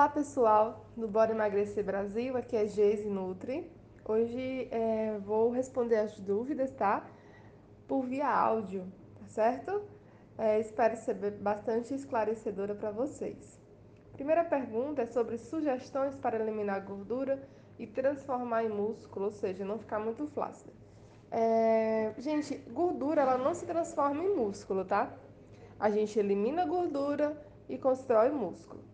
Olá pessoal do Bora Emagrecer Brasil, aqui é Geise Nutri. Hoje é, vou responder as dúvidas, tá? Por via áudio, tá certo? É, espero ser bastante esclarecedora para vocês. Primeira pergunta é sobre sugestões para eliminar gordura e transformar em músculo, ou seja, não ficar muito flácida. É, gente, gordura ela não se transforma em músculo, tá? A gente elimina gordura e constrói músculo.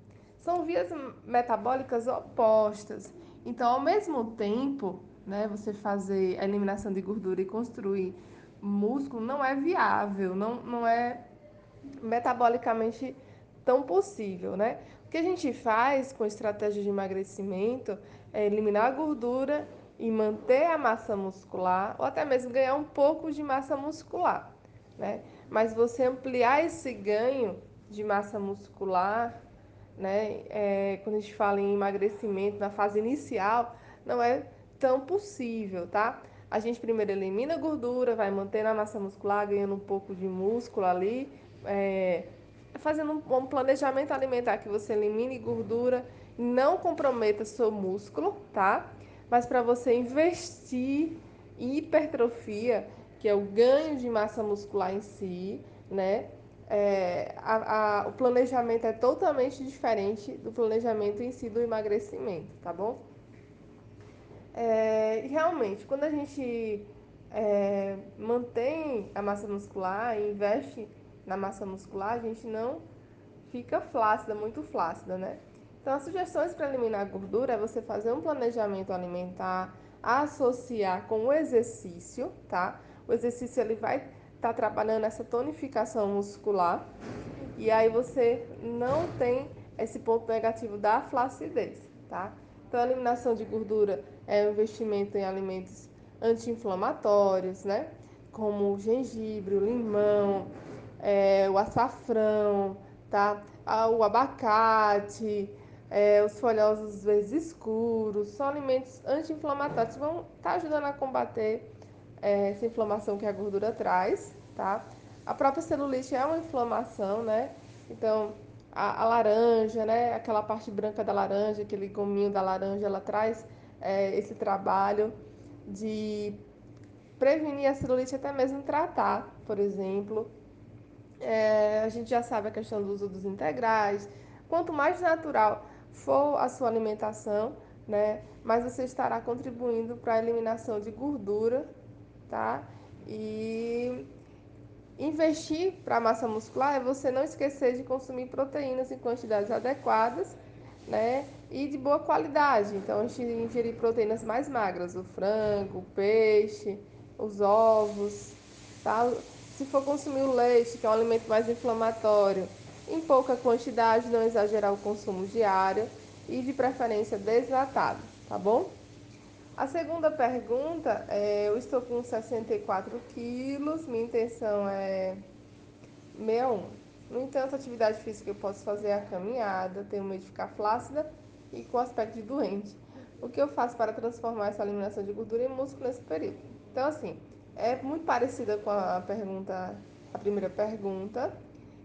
São vias metabólicas opostas. Então, ao mesmo tempo, né, você fazer a eliminação de gordura e construir músculo não é viável, não, não é metabolicamente tão possível, né? O que a gente faz com estratégia de emagrecimento é eliminar a gordura e manter a massa muscular, ou até mesmo ganhar um pouco de massa muscular, né? Mas você ampliar esse ganho de massa muscular né? É, quando a gente fala em emagrecimento na fase inicial, não é tão possível, tá? A gente primeiro elimina a gordura, vai mantendo a massa muscular, ganhando um pouco de músculo ali, é, fazendo um, um planejamento alimentar que você elimine gordura, não comprometa seu músculo, tá? Mas para você investir em hipertrofia, que é o ganho de massa muscular em si, né? É, a, a, o planejamento é totalmente diferente do planejamento em si do emagrecimento, tá bom? É, realmente, quando a gente é, mantém a massa muscular e investe na massa muscular, a gente não fica flácida, muito flácida, né? Então, as sugestões para eliminar a gordura é você fazer um planejamento alimentar, associar com o exercício, tá? O exercício ele vai está trabalhando essa tonificação muscular e aí você não tem esse ponto negativo da flacidez, tá? Então, a eliminação de gordura é um investimento em alimentos anti-inflamatórios, né? Como o gengibre, o limão, é, o açafrão, tá? Ah, o abacate, é, os folhosos verdes escuros, são alimentos anti-inflamatórios que vão estar tá ajudando a combater é, essa inflamação que a gordura traz, tá? A própria celulite é uma inflamação, né? Então, a, a, laranja, né? Aquela parte branca da laranja, aquele gominho da laranja, ela traz é, esse trabalho de prevenir a celulite até mesmo tratar, por exemplo. É, a gente já sabe a questão do uso dos integrais. Quanto mais natural for a sua alimentação, né, mais você estará contribuindo para a eliminação de gordura tá? E investir para massa muscular é você não esquecer de consumir proteínas em quantidades adequadas, né? E de boa qualidade. Então, a gente ingerir proteínas mais magras, o frango, o peixe, os ovos, tá? Se for consumir o leite, que é um alimento mais inflamatório, em pouca quantidade, não exagerar o consumo diário e de preferência desnatado, tá bom? A segunda pergunta é: eu estou com 64 quilos, minha intenção é 61. No entanto, a atividade física que eu posso fazer é a caminhada, tenho medo de ficar flácida e com aspecto de doente. O que eu faço para transformar essa eliminação de gordura em músculo nesse período? Então, assim, é muito parecida com a pergunta, a primeira pergunta.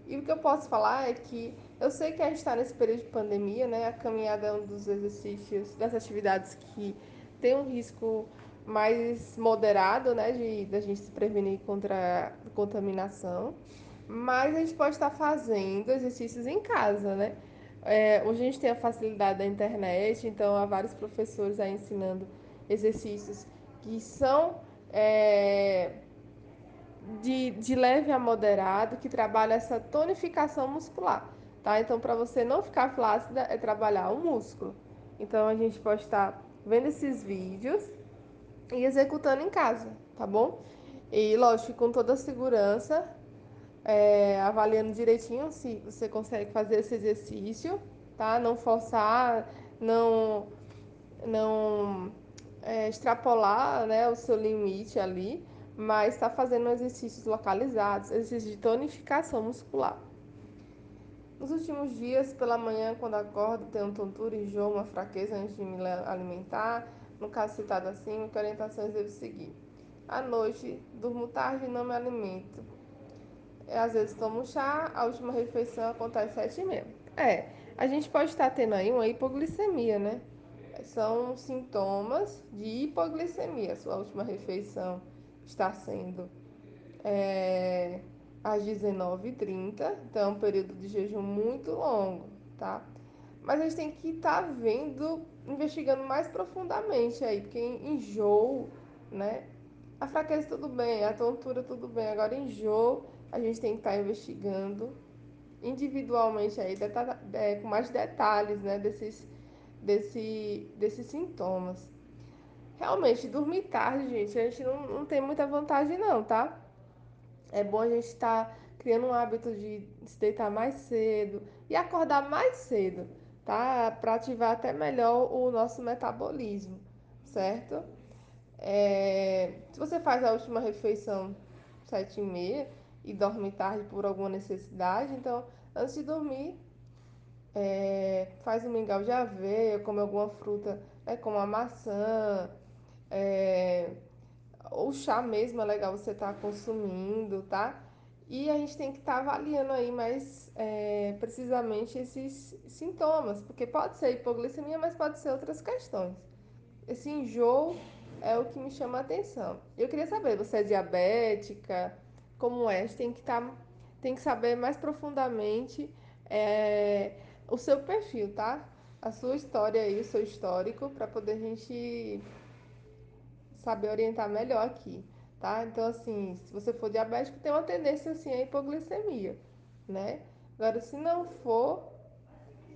E o que eu posso falar é que eu sei que a gente está nesse período de pandemia, né? A caminhada é um dos exercícios, das atividades que tem um risco mais moderado, né, de da gente se prevenir contra a contaminação, mas a gente pode estar fazendo exercícios em casa, né? É, hoje a gente tem a facilidade da internet, então há vários professores aí ensinando exercícios que são é, de, de leve a moderado, que trabalham essa tonificação muscular, tá? Então, para você não ficar flácida, é trabalhar o músculo. Então, a gente pode estar vendo esses vídeos e executando em casa, tá bom? E lógico, com toda a segurança, é, avaliando direitinho se você consegue fazer esse exercício, tá? Não forçar, não, não é, extrapolar né, o seu limite ali, mas está fazendo exercícios localizados, exercícios de tonificação muscular. Nos últimos dias, pela manhã, quando acordo, tenho tontura, enjoo, uma fraqueza antes de me alimentar. No caso citado acima, que orientações devo seguir? À noite, durmo tarde e não me alimento. Às vezes tomo chá, a última refeição acontece às sete e meia. É, a gente pode estar tendo aí uma hipoglicemia, né? São sintomas de hipoglicemia. Sua última refeição está sendo é, às 19h30, então é um período de jejum muito longo, tá? Mas a gente tem que estar tá vendo, investigando mais profundamente aí, porque enjoo, né? A fraqueza tudo bem, a tontura tudo bem, agora enjoo a gente tem que estar tá investigando individualmente aí, é, com mais detalhes, né, desses, desse, desses sintomas. Realmente, dormir tarde, gente, a gente não, não tem muita vantagem não, tá? É bom a gente estar tá criando um hábito de se deitar mais cedo e acordar mais cedo, tá? Para ativar até melhor o nosso metabolismo, certo? É, se você faz a última refeição sete e meia e dorme tarde por alguma necessidade, então antes de dormir é, faz um mingau de aveia, come alguma fruta, né, como a maçã, é, o chá mesmo é legal você estar tá consumindo, tá? E a gente tem que estar tá avaliando aí mais é, precisamente esses sintomas, porque pode ser hipoglicemia, mas pode ser outras questões. Esse enjoo é o que me chama a atenção. Eu queria saber, você é diabética? Como é? A gente tem que, tá, tem que saber mais profundamente é, o seu perfil, tá? A sua história aí, o seu histórico, para poder a gente saber orientar melhor aqui, tá? Então, assim, se você for diabético, tem uma tendência, assim, a hipoglicemia, né? Agora, se não for,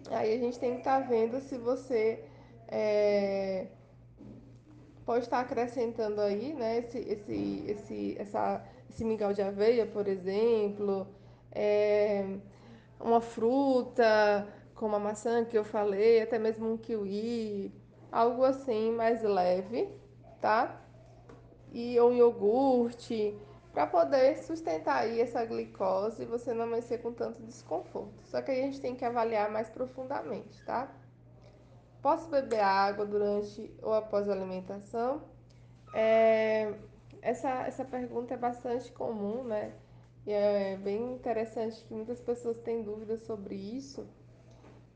aí a gente tem que estar tá vendo se você é, pode estar acrescentando aí, né, esse, esse, esse, essa, esse mingau de aveia, por exemplo, é, uma fruta, como a maçã que eu falei, até mesmo um kiwi, algo assim mais leve, tá? E um iogurte, para poder sustentar aí essa glicose e você não amanhecer com tanto desconforto. Só que aí a gente tem que avaliar mais profundamente, tá? Posso beber água durante ou após a alimentação? É, essa, essa pergunta é bastante comum, né? E é bem interessante que muitas pessoas têm dúvidas sobre isso.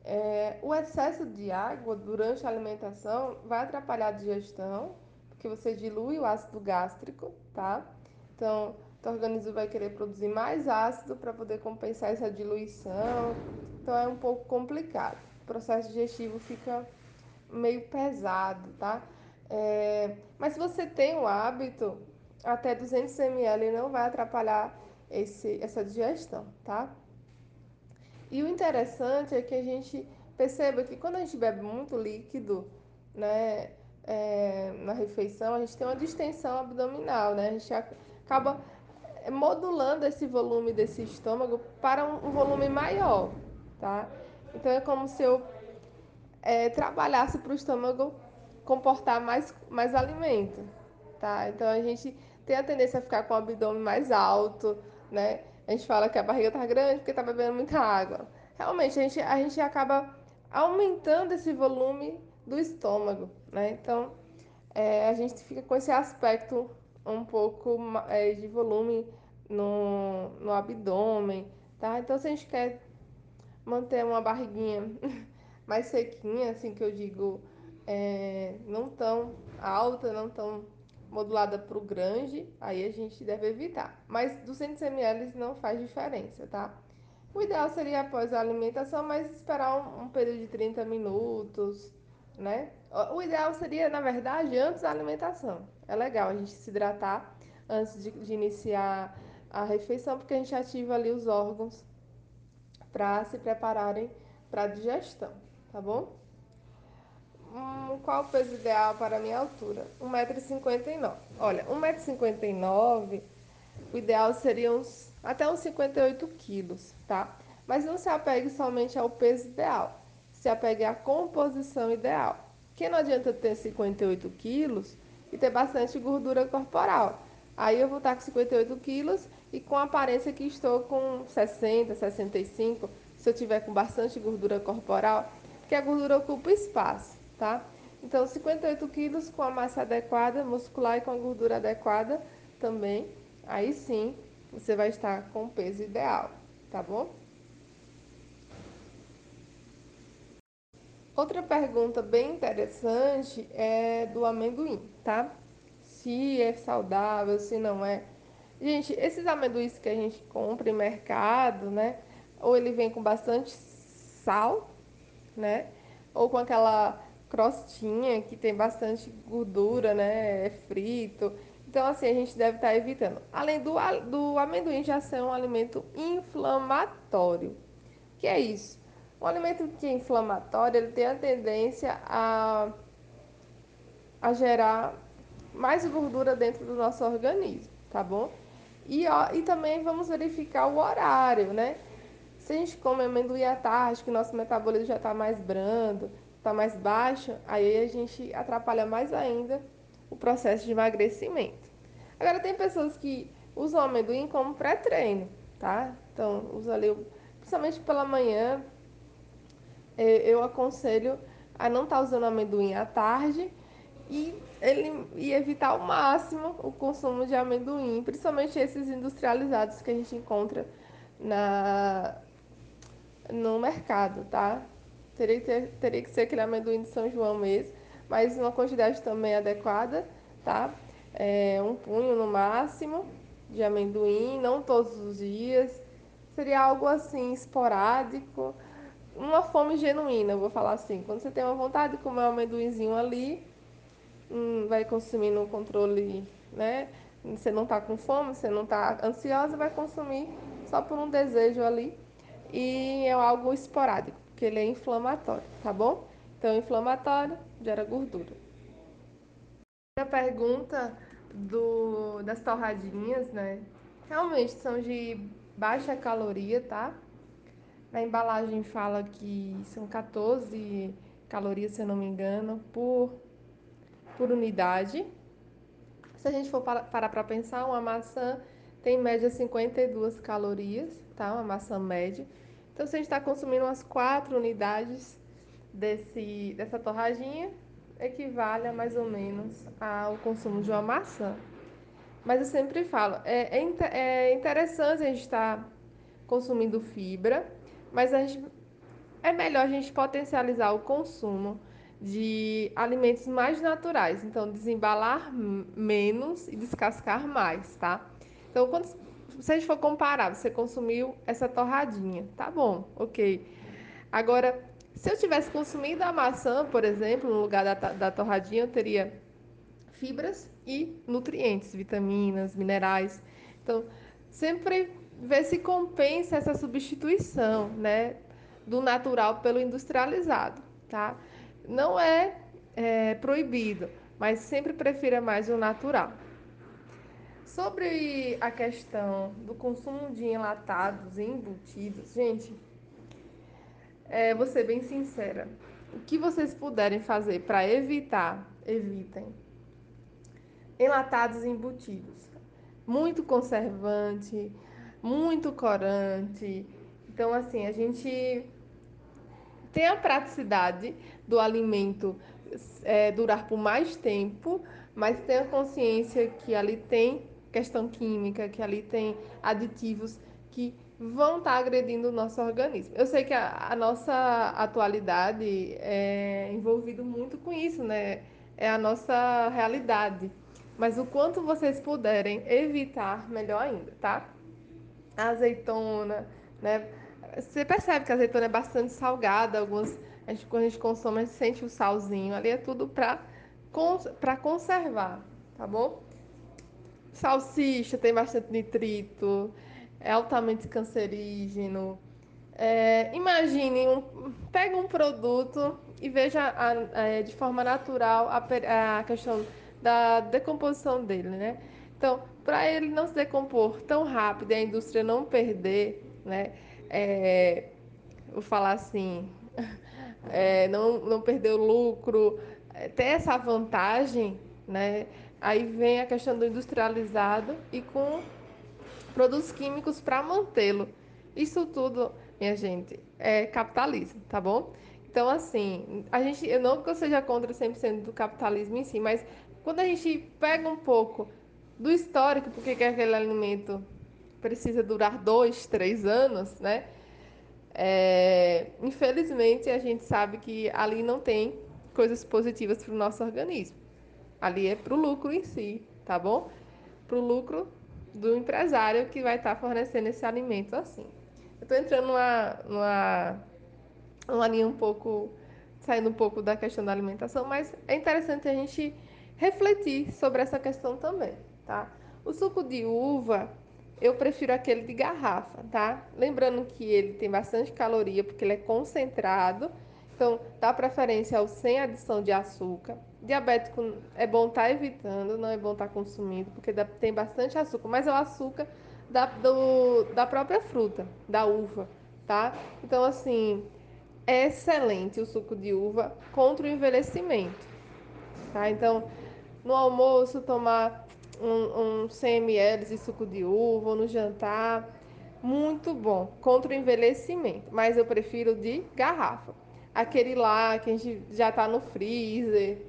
É, o excesso de água durante a alimentação vai atrapalhar a digestão, porque você dilui o ácido gástrico, tá? Então, o organismo vai querer produzir mais ácido para poder compensar essa diluição. Então, é um pouco complicado. O processo digestivo fica meio pesado, tá? É, mas se você tem o hábito, até 200 ml não vai atrapalhar esse, essa digestão, tá? E o interessante é que a gente perceba que quando a gente bebe muito líquido, né, é, na refeição, a gente tem uma distensão abdominal, né? A gente acaba modulando esse volume desse estômago para um, um volume maior, tá? Então é como se eu é, trabalhasse para o estômago comportar mais, mais alimento, tá? Então a gente tem a tendência a ficar com o abdômen mais alto, né? A gente fala que a barriga tá grande porque tá bebendo muita água. Realmente, a gente, a gente acaba aumentando esse volume do estômago, né? Então, é, a gente fica com esse aspecto um pouco é, de volume no, no abdômen, tá? Então, se a gente quer manter uma barriguinha mais sequinha, assim que eu digo, é, não tão alta, não tão modulada para o grande, aí a gente deve evitar. Mas 200 ml não faz diferença, tá? O ideal seria após a alimentação, mas esperar um, um período de 30 minutos, né? O ideal seria, na verdade, antes da alimentação. É legal a gente se hidratar antes de, de iniciar a refeição, porque a gente ativa ali os órgãos para se prepararem para a digestão tá bom? Hum, qual o peso ideal para a minha altura? 1,59m. Olha, 1,59m, o ideal seria uns, até uns 58 quilos, tá? Mas não se apegue somente ao peso ideal, se apegue à composição ideal. Porque não adianta ter 58 quilos e ter bastante gordura corporal. Aí eu vou estar com 58 quilos e com a aparência que estou com 60, 65, se eu tiver com bastante gordura corporal, que a gordura ocupa espaço, tá? Então, 58 quilos com a massa adequada, muscular e com a gordura adequada também, aí sim você vai estar com o peso ideal, tá bom? Outra pergunta bem interessante é do amendoim, tá? Se é saudável, se não é. Gente, esses amendoins que a gente compra em mercado, né? Ou ele vem com bastante sal, né? Ou com aquela crostinha que tem bastante gordura, né? É frito. Então, assim, a gente deve estar evitando. Além do, do amendoim já ser um alimento inflamatório. Que é isso? Um alimento que é inflamatório, ele tem a tendência a, a gerar mais gordura dentro do nosso organismo, tá bom? E, ó, e também vamos verificar o horário, né? Se a gente come amendoim à tarde, que nosso metabolismo já está mais brando, está mais baixo, aí a gente atrapalha mais ainda o processo de emagrecimento. Agora, tem pessoas que usam amendoim como pré-treino, tá? Então, usa ali, principalmente pela manhã, eu aconselho a não estar usando amendoim à tarde e, ele, e evitar ao máximo o consumo de amendoim, principalmente esses industrializados que a gente encontra na, no mercado, tá? Teria que, ter, teria que ser aquele amendoim de São João mesmo, mas uma quantidade também adequada, tá? É, um punho no máximo de amendoim, não todos os dias. Seria algo assim, esporádico, uma fome genuína, vou falar assim. Quando você tem uma vontade de comer um amendoinzinho ali, hum, vai consumindo um controle, né? Você não está com fome, você não está ansiosa, vai consumir só por um desejo ali. E é algo esporádico, porque ele é inflamatório, tá bom? Então, inflamatório gera gordura. A pergunta do, das torradinhas, né? Realmente são de baixa caloria, tá? Na embalagem fala que são 14 calorias, se eu não me engano, por, por unidade. Se a gente for parar para pensar, uma maçã tem em média 52 calorias, tá? Uma maçã média. Então, se a gente está consumindo umas 4 unidades desse, dessa torradinha, equivale a mais ou menos ao consumo de uma maçã. Mas eu sempre falo, é, é, é interessante a gente estar tá consumindo fibra, mas gente, é melhor a gente potencializar o consumo de alimentos mais naturais. Então, desembalar menos e descascar mais, tá? Então, quando, se a gente for comparar, você consumiu essa torradinha, tá bom, ok. Agora, se eu tivesse consumido a maçã, por exemplo, no lugar da, da torradinha, eu teria fibras e nutrientes, vitaminas, minerais. Então, sempre ver se compensa essa substituição, né, do natural pelo industrializado, tá? Não é, é proibido, mas sempre prefira mais o natural. Sobre a questão do consumo de enlatados e embutidos, gente, é, vou ser bem sincera. O que vocês puderem fazer para evitar, evitem. Enlatados e embutidos. Muito conservante, muito corante. Então, assim, a gente tem a praticidade do alimento é, durar por mais tempo, mas tem a consciência que ali tem questão química, que ali tem aditivos que vão estar tá agredindo o nosso organismo. Eu sei que a, a nossa atualidade é envolvido muito com isso, né? É a nossa realidade. Mas o quanto vocês puderem evitar, melhor ainda, tá? Azeitona, né? Você percebe que a azeitona é bastante salgada, algumas a gente, quando a gente consome, a gente sente o salzinho. Ali é tudo para para conservar, tá bom? Salsicha tem bastante nitrito, é altamente cancerígeno. É, imagine, um, pega um produto e veja a, a, de forma natural a, a questão da decomposição dele, né? Então, para ele não se decompor tão rápido e a indústria não perder, né? É, vou falar assim, é, não, não perder o lucro, é, ter essa vantagem, né? Aí vem a questão do industrializado e com produtos químicos para mantê-lo. Isso tudo, minha gente, é capitalismo, tá bom? Então, assim, a gente, eu não que eu seja contra 100% do capitalismo em si, mas quando a gente pega um pouco do histórico, porque que aquele alimento precisa durar dois, três anos, né? É, infelizmente, a gente sabe que ali não tem coisas positivas para o nosso organismo. Ali é para o lucro em si, tá bom? Para o lucro do empresário que vai estar tá fornecendo esse alimento assim. Eu estou entrando numa, numa, numa linha um pouco, saindo um pouco da questão da alimentação, mas é interessante a gente refletir sobre essa questão também, tá? O suco de uva, eu prefiro aquele de garrafa, tá? Lembrando que ele tem bastante caloria, porque ele é concentrado, então dá preferência ao sem adição de açúcar. Diabético é bom estar tá evitando, não é bom estar tá consumindo, porque tem bastante açúcar, mas é o açúcar da, do, da própria fruta, da uva, tá? Então, assim, é excelente o suco de uva contra o envelhecimento, tá? Então, no almoço, tomar um, um 100 ml de suco de uva, no jantar, muito bom, contra o envelhecimento, mas eu prefiro de garrafa. Aquele lá que a gente já está no freezer,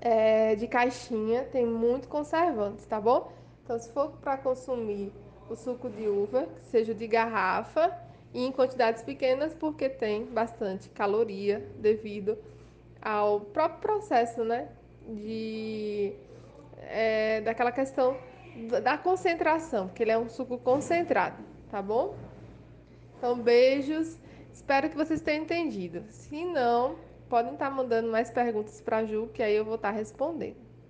é, de caixinha, tem muito conservantes, tá bom? Então, se for para consumir o suco de uva, que seja de garrafa e em quantidades pequenas, porque tem bastante caloria devido ao próprio processo, né? De, é, daquela questão da concentração, porque ele é um suco concentrado, tá bom? Então, beijos. Espero que vocês tenham entendido. Se não, podem estar mandando mais perguntas para a Ju, que aí eu vou estar respondendo.